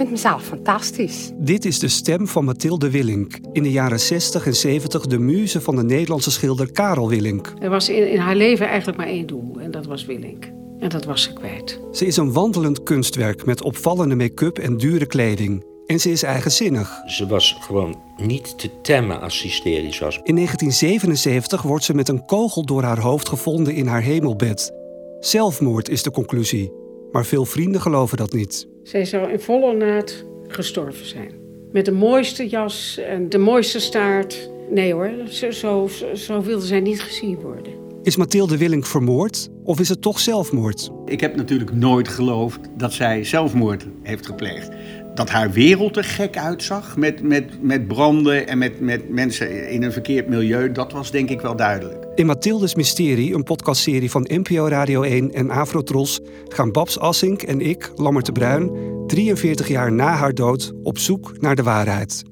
vind mezelf fantastisch. Dit is de stem van Mathilde Willink. In de jaren 60 en 70 de muze van de Nederlandse schilder Karel Willink. Er was in, in haar leven eigenlijk maar één doel en dat was Willink. En dat was ze kwijt. Ze is een wandelend kunstwerk met opvallende make-up en dure kleding. En ze is eigenzinnig. Ze was gewoon niet te temmen als ze hysterisch was. In 1977 wordt ze met een kogel door haar hoofd gevonden in haar hemelbed. Zelfmoord is de conclusie. Maar veel vrienden geloven dat niet. Zij zou in volle naad gestorven zijn. Met de mooiste jas en de mooiste staart. Nee hoor, zo, zo, zo wilde zij niet gezien worden. Is Mathilde Willink vermoord of is het toch zelfmoord? Ik heb natuurlijk nooit geloofd dat zij zelfmoord heeft gepleegd. Dat haar wereld er gek uitzag met, met, met branden en met, met mensen in een verkeerd milieu, dat was denk ik wel duidelijk. In Mathildes Mysterie, een podcastserie van NPO Radio 1 en Afrotros, gaan Babs Assink en ik, Lammert de Bruin, 43 jaar na haar dood op zoek naar de waarheid.